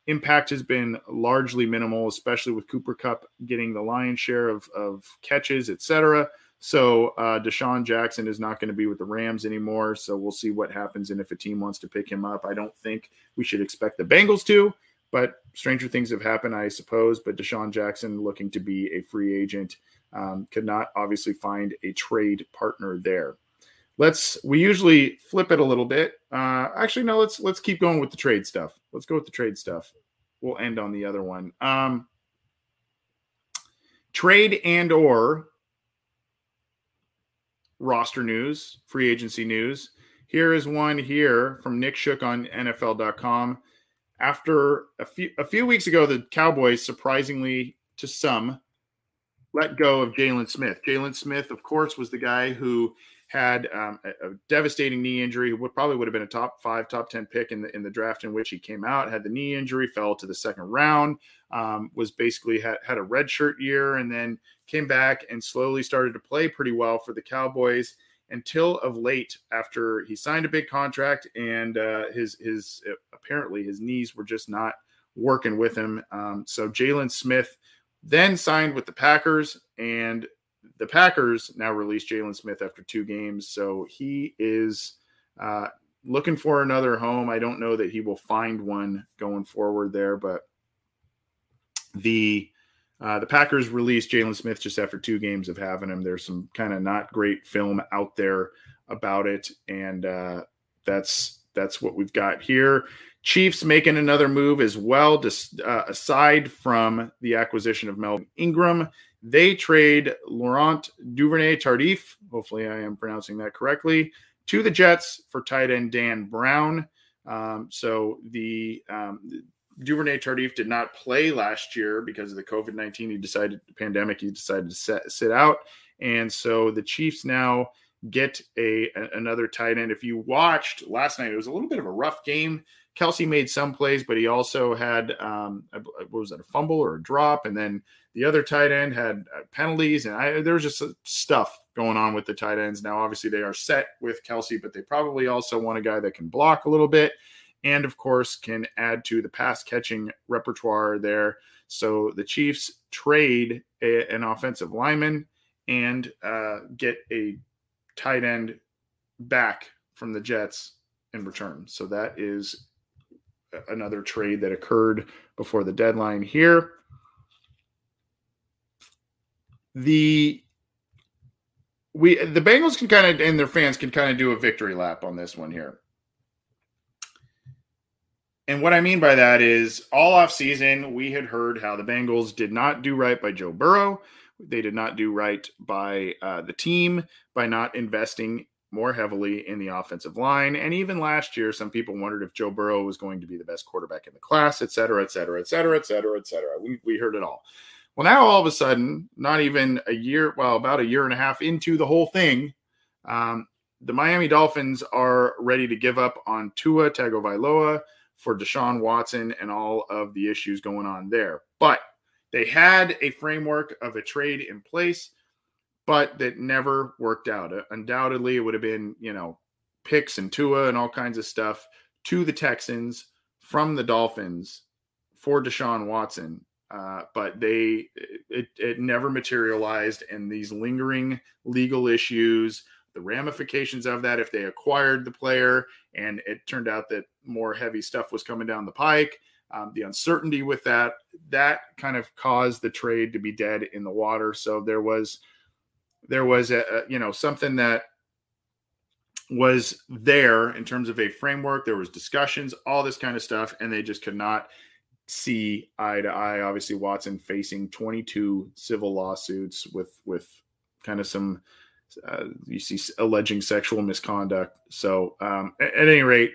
impact has been largely minimal, especially with Cooper Kupp getting the lion's share of, of catches, etc. So uh, DeSean Jackson is not going to be with the Rams anymore. So we'll see what happens and if a team wants to pick him up. I don't think we should expect the Bengals to. But stranger things have happened, I suppose. But DeSean Jackson looking to be a free agent um, could not obviously find a trade partner there. Let's we usually flip it a little bit. Uh, actually, no. Let's let's keep going with the trade stuff. Let's go with the trade stuff. We'll end on the other one. Um, trade and or roster news, free agency news. Here is one here from Nick Shook on NFL.com after a few a few weeks ago, the Cowboys surprisingly to some let go of Jaylon Smith. Jaylon Smith, of course, was the guy who had um, a, a, devastating knee injury. Would probably would have been a top five, top ten pick in the in the draft in which he came out. Had the knee injury, fell to the second round. Um, was basically had had a red shirt year, and then came back and slowly started to play pretty well for the Cowboys until of late after he signed a big contract and uh, his his apparently his knees were just not working with him. Um, so Jaylon Smith then signed with the Packers and the Packers now released Jaylon Smith after two games. So he is uh, looking for another home. I don't know that he will find one going forward there, but the uh, the Packers released Jaylon Smith just after two games of having him. There's some kind of not great film out there about it, and uh, that's that's what we've got here. Chiefs making another move as well. Uh, aside from the acquisition of Melvin Ingram, they trade Laurent Duvernay Tardif. Hopefully, I am pronouncing that correctly. To the Jets for tight end Dan Brown. Um, so the um, Duvernay Tardif did not play last year because of the COVID 19. He decided, pandemic, he decided to set, sit out. And so the Chiefs now get a, a, another tight end. If you watched last night, it was a little bit of a rough game. Kelce made some plays, but he also had um, what was it, a fumble or a drop, and then the other tight end had uh, penalties, and I, there was just stuff going on with the tight ends. Now, obviously, they are set with Kelce, but they probably also want a guy that can block a little bit and of course can add to the pass catching repertoire there. So the Chiefs trade a, an offensive lineman and uh, get a tight end back from the Jets in return. So that is another trade that occurred before the deadline here. The we the Bengals can kind of and their fans can kind of do a victory lap on this one here. And what I mean by that is all off season, we had heard how the Bengals did not do right by Joe Burrow. They did not do right by uh, the team by not investing more heavily in the offensive line. And even last year, some people wondered if Joe Burrow was going to be the best quarterback in the class, et cetera, et cetera, et cetera, et cetera, et cetera. We, we heard it all. Well, now all of a sudden, not even a year, well, about a year and a half into the whole thing, um, the Miami Dolphins are ready to give up on Tua Tagovailoa for Deshaun Watson and all of the issues going on there. But they had a framework of a trade in place, but that never worked out. Uh, undoubtedly, it would have been, you know, picks and Tua and all kinds of stuff to the Texans from the Dolphins for Deshaun Watson. Uh, but they it, it never materialized and these lingering legal issues the ramifications of that if they acquired the player and it turned out that more heavy stuff was coming down the pike. Um, the uncertainty with that that kind of caused the trade to be dead in the water. So there was there was a, a you know something that was there in terms of a framework. There was discussions all this kind of stuff and they just could not see eye to eye. Obviously watson facing 22 civil lawsuits with with kind of some uh, you see alleging sexual misconduct. So, um, at, at, any rate,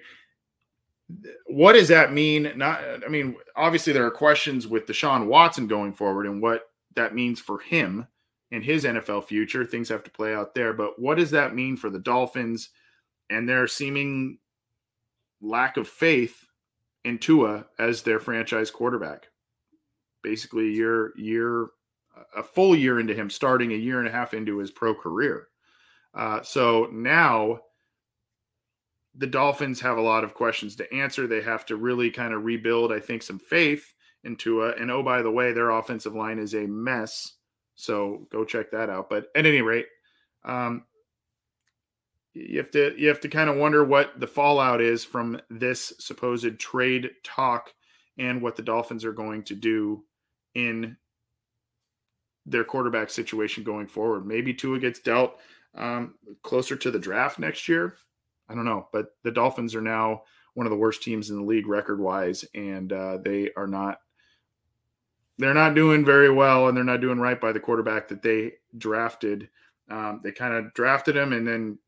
what does that mean? Not, I mean, obviously there are questions with Deshaun Watson going forward and what that means for him and his NFL future. Things have to play out there. But what does that mean for the Dolphins and their seeming lack of faith in Tua as their franchise quarterback? Basically, year year a full year into him starting a year and a half into his pro career. Uh, so now the Dolphins have a lot of questions to answer. They have to really kind of rebuild, I think, some faith into it. And oh, by the way, their offensive line is a mess. So go check that out. But at any rate, um, you have to you have to kind of wonder what the fallout is from this supposed trade talk and what the Dolphins are going to do in their quarterback situation going forward. Maybe Tua gets dealt um, closer to the draft next year. I don't know, but the Dolphins are now one of the worst teams in the league record wise, and uh, they are not. They're not doing very well, and they're not doing right by the quarterback that they drafted. Um, they kind of drafted him, and then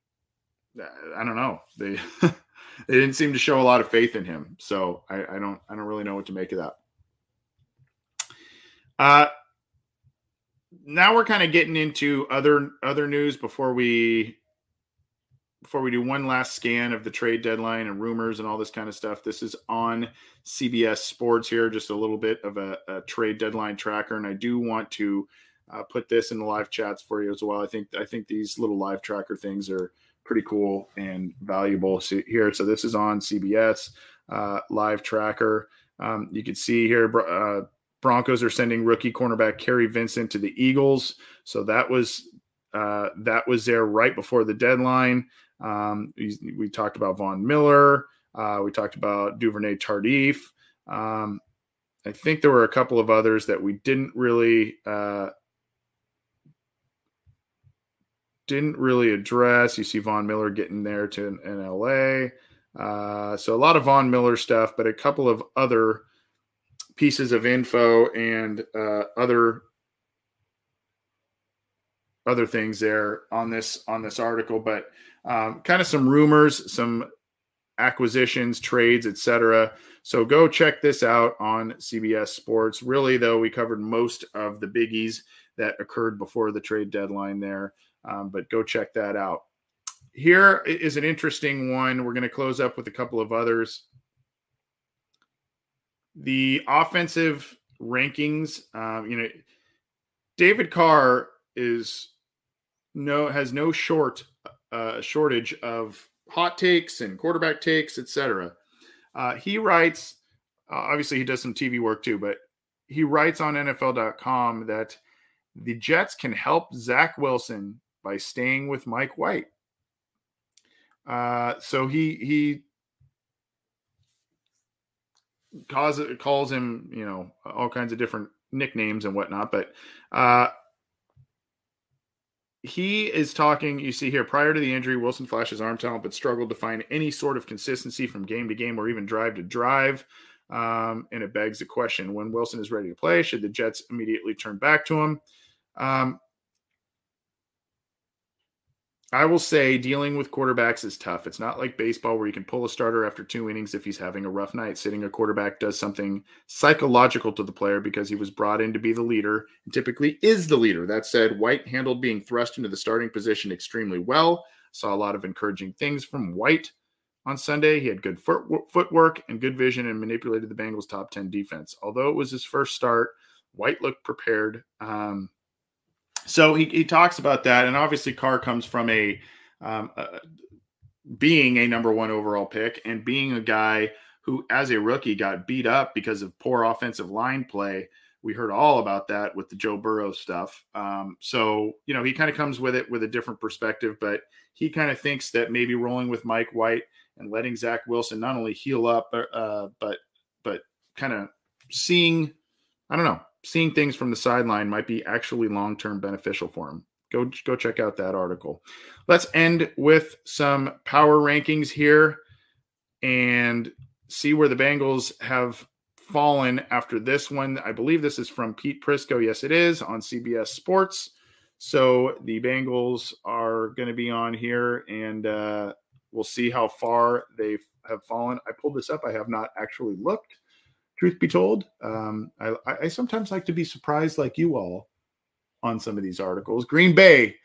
I don't know. They they didn't seem to show a lot of faith in him. So I, I don't I don't really know what to make of that. Uh, now we're kind of getting into other other news before we before we do one last scan of the trade deadline and rumors and all this kind of stuff. This is on CBS Sports here, just a little bit of a, a trade deadline tracker, and I do want to uh, put this in the live chats for you as well. I think I think these little live tracker things are pretty cool and valuable so here. So this is on CBS uh, live tracker. Um, you can see here uh, Broncos are sending rookie cornerback Kary Vincent to the Eagles. So that was uh, that was there right before the deadline. Um, we, we, talked about Von Miller. Uh, we talked about Duvernay Tardif. Um, I think there were a couple of others that we didn't really uh, didn't really address. You see Von Miller getting there to in, LA. Uh, so a lot of Von Miller stuff, but a couple of other pieces of info and uh, other other things there on this on this article, but um, kind of some rumors, some acquisitions, trades, etc. So go check this out on CBS Sports. Really, though, we covered most of the biggies that occurred before the trade deadline there, um, but go check that out. Here is an interesting one. We're going to close up with a couple of others the offensive rankings, um, you know, David Carr is no has no short uh, shortage of hot takes and quarterback takes, etc. Uh, he writes, uh, obviously, he does some TV work too, but he writes on NFL.com that the Jets can help Zach Wilson by staying with Mike White. Uh, so he he calls calls him, you know, all kinds of different nicknames and whatnot. But uh, he is talking. You see here, prior to the injury, Wilson flashes arm talent, but struggled to find any sort of consistency from game to game or even drive to drive. Um, and it begs the question when Wilson is ready to play, should the Jets immediately turn back to him? Um, I will say dealing with quarterbacks is tough. It's not like baseball where you can pull a starter after two innings if he's having a rough night. Sitting a quarterback does something psychological to the player because he was brought in to be the leader and typically is the leader. That said, White handled being thrust into the starting position extremely well. Saw a lot of encouraging things from White on Sunday. He had good foot, footwork and good vision and manipulated the Bengals' top 10 defense. Although it was his first start, White looked prepared. Um, so he, he talks about that, and obviously Carr comes from a, um, a being a number one overall pick and being a guy who, as a rookie, got beat up because of poor offensive line play. We heard all about that with the Joe Burrow stuff. Um, so you know he kind of comes with it with a different perspective, but he kind of thinks that maybe rolling with Mike White and letting Zach Wilson not only heal up, uh, but but kind of seeing, I don't know, seeing things from the sideline might be actually long term beneficial for him. Go go check out that article. Let's end with some power rankings here and see where the Bengals have fallen after this one. I believe this is from Pete Prisco. Yes, it is on CBS Sports. So the Bengals are going to be on here, and uh, we'll see how far they have fallen. I pulled this up. I have not actually looked truth be told. Um, I, I, sometimes like to be surprised, like you all, on some of these articles. Green Bay,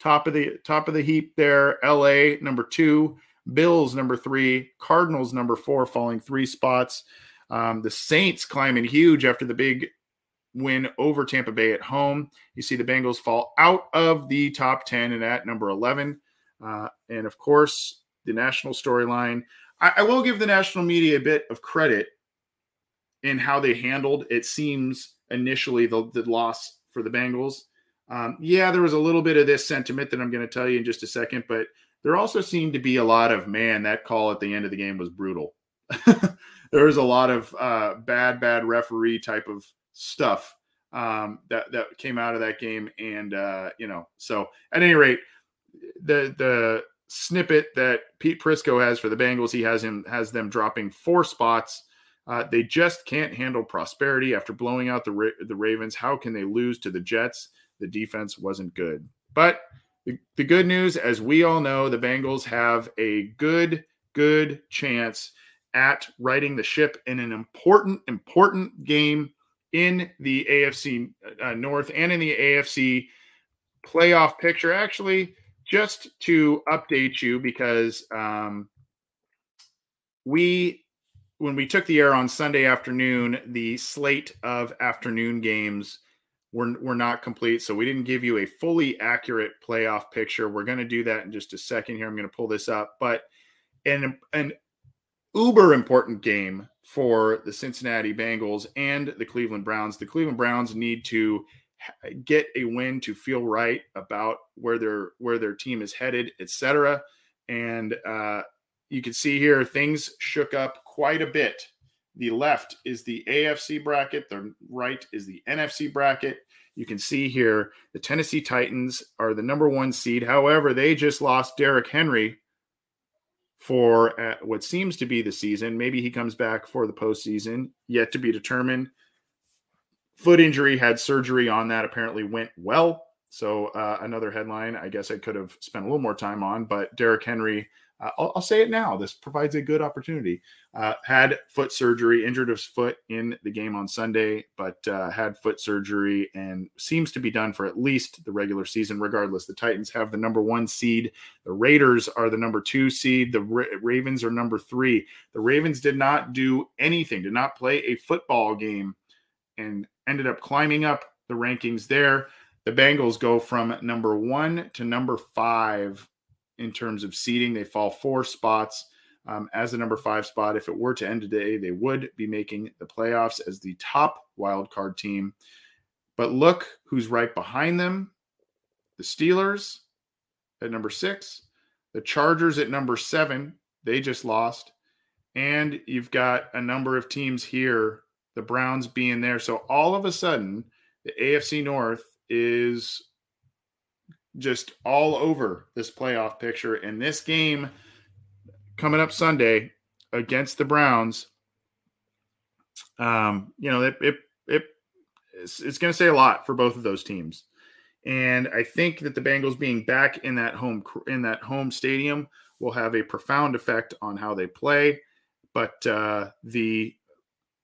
top of the top of the heap there. L.A. number two, Bills number three, Cardinals number four, falling three spots. Um, the Saints climbing huge after the big win over Tampa Bay at home. You see the Bengals fall out of the top ten and at number eleven. Uh, and of course, the national storyline. I, I will give the national media a bit of credit in how they handled it seems initially the, the loss for the Bengals. Um, yeah, there was a little bit of this sentiment that I'm going to tell you in just a second, but there also seemed to be a lot of man, that call at the end of the game was brutal. there was a lot of uh, bad, bad referee type of stuff um, that that came out of that game, and uh, you know, so at any rate, the the snippet that Pete Prisco has for the Bengals, he has him has them dropping four spots uh, they just can't handle prosperity after blowing out the Ra- the Ravens. How can they lose to the Jets? The defense wasn't good. But the, the good news, as we all know, the Bengals have a good good chance at righting the ship in an important important game in the AFC uh, North and in the AFC playoff picture. Actually, just to update you because um, we when we took the air on Sunday afternoon, the slate of afternoon games were, were not complete. So we didn't give you a fully accurate playoff picture. We're going to do that in just a second here. I'm going to pull this up. But an, an uber important game for the Cincinnati Bengals and the Cleveland Browns. The Cleveland Browns need to get a win to feel right about where their where their team is headed, etc. And uh, you can see here things shook up quite a bit. The left is the AFC bracket, the right is the NFC bracket. You can see here the Tennessee Titans are the number one seed. However, they just lost Derrick Henry for uh, what seems to be the season. Maybe he comes back for the postseason, yet to be determined. Foot injury, had surgery on that, apparently went well. So, uh, another headline I guess I could have spent a little more time on, but Derrick Henry uh, I'll, I'll, say it now. This provides a good opportunity. Uh, had foot surgery, injured his foot in the game on Sunday, but uh, had foot surgery and seems to be done for at least the regular season. Regardless, the Titans have the number one seed. The Raiders are the number two seed. The Ra- Ravens are number three. The Ravens did not do anything, did not play a football game, and ended up climbing up the rankings there. The Bengals go from number one to number five in terms of seeding. They fall four spots um, as the number five spot. If it were to end today, they would be making the playoffs as the top wild card team. But look who's right behind them the Steelers at number six, the Chargers at number seven. They just lost. And you've got a number of teams here, the Browns being there. So all of a sudden, the AFC North is just all over this playoff picture. And this game coming up Sunday against the Browns, um, you know, it, it, it it's, it's going to say a lot for both of those teams. And I think that the Bengals being back in that home in that home stadium will have a profound effect on how they play. But uh, the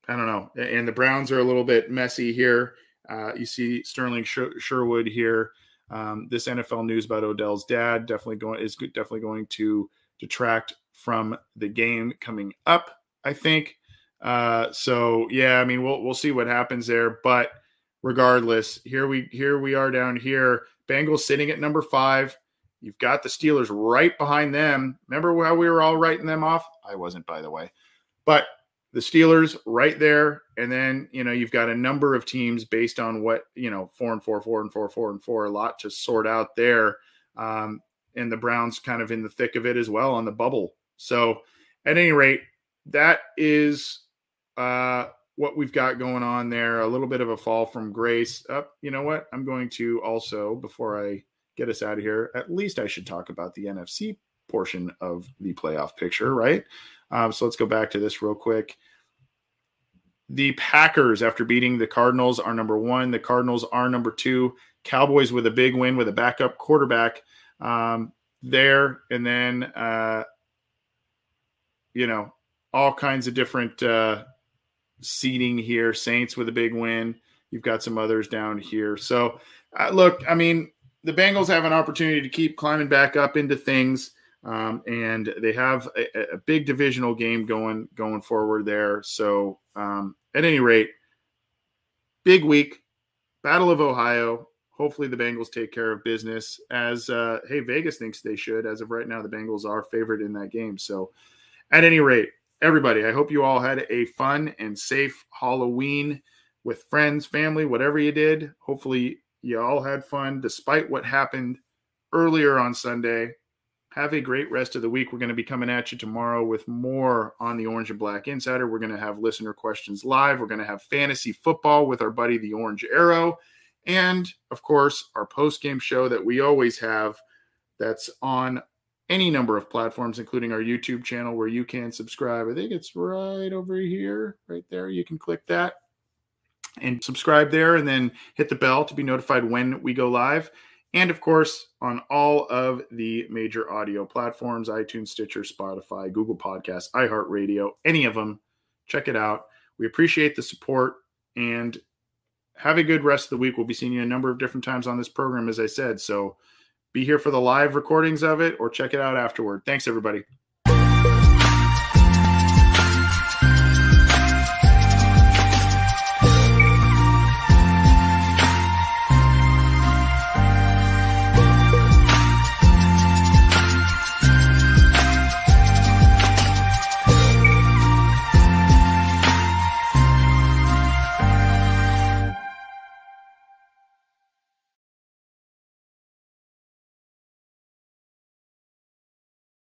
I don't know, and the Browns are a little bit messy here. Uh, you see Sterling Sherwood here. Um, this NFL news about Odell's dad definitely going is definitely going to detract from the game coming up. I think. Uh, so yeah, I mean we'll we'll see what happens there, but regardless, here we here we are down here. Bengals sitting at number five. You've got the Steelers right behind them. Remember how we were all writing them off? I wasn't, by the way. But the Steelers right there. And then, you know, you've got a number of teams based on what, you know, four and four, four and four, four and four, a lot to sort out there. Um, and the Browns kind of in the thick of it as well on the bubble. So, at any rate, that is uh, what we've got going on there. A little bit of a fall from grace. Up, oh, you know what? I'm going to also before I get us out of here. At least I should talk about the NFC portion of the playoff picture, right? Um, so let's go back to this real quick. The Packers, after beating the Cardinals, are number one. The Cardinals are number two. Cowboys with a big win with a backup quarterback um, there, and then uh, you know all kinds of different uh, seating here. Saints with a big win. You've got some others down here. So, uh, look, I mean, the Bengals have an opportunity to keep climbing back up into things, um, and they have a, a, big divisional game going going forward there. So, um, at any rate, big week, Battle of Ohio. Hopefully, the Bengals take care of business. As uh, hey, Vegas thinks they should. As of right now, the Bengals are favored in that game. So, at any rate, everybody, I hope you all had a fun and safe Halloween with friends, family, whatever you did. Hopefully, you all had fun despite what happened earlier on Sunday. Have a great rest of the week. We're going to be coming at you tomorrow with more on the Orange and Black Insider. We're going to have listener questions live. We're going to have fantasy football with our buddy, the Orange Arrow. And of course, our post game show that we always have that's on any number of platforms, including our YouTube channel where you can subscribe. I think it's right over here, right there. You can click that and subscribe there and then hit the bell to be notified when we go live. And of course, on all of the major audio platforms iTunes, Stitcher, Spotify, Google Podcasts, iHeartRadio, any of them. Check it out. We appreciate the support and have a good rest of the week. We'll be seeing you a number of different times on this program, as I said. So, be here for the live recordings of it or check it out afterward. Thanks, everybody.